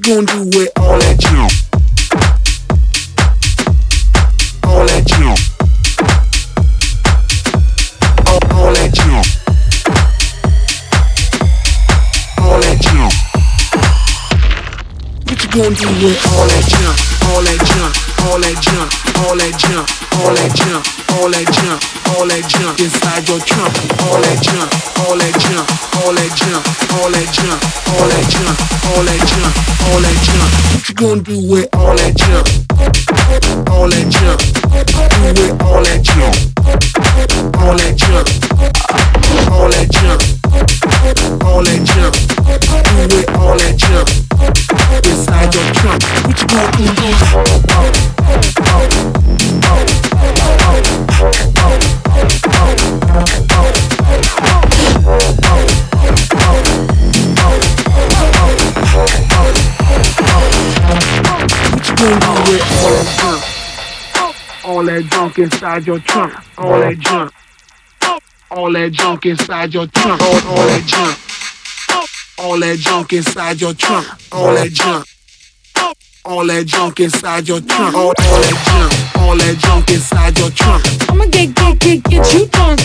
gonna do with all that junk? All that junk. All, all that junk. All that junk. What you gonna do with all that junk? All that junk. All that junk. All that junk. All that junk. All that junk. All that junk inside your trunk. All that junk. All that junk. All that junk. All that junk. All that junk. All that junk. All that junk. What you gonna do with all that junk? All that all that junk? All that junk inside your trunk. All that junk. All that junk inside your trunk. All, all that junk. All that junk inside your trunk. All that junk. All that junk inside your trunk. All, all that junk. All that junk inside your trunk. I'ma get, get, get, get you drunk,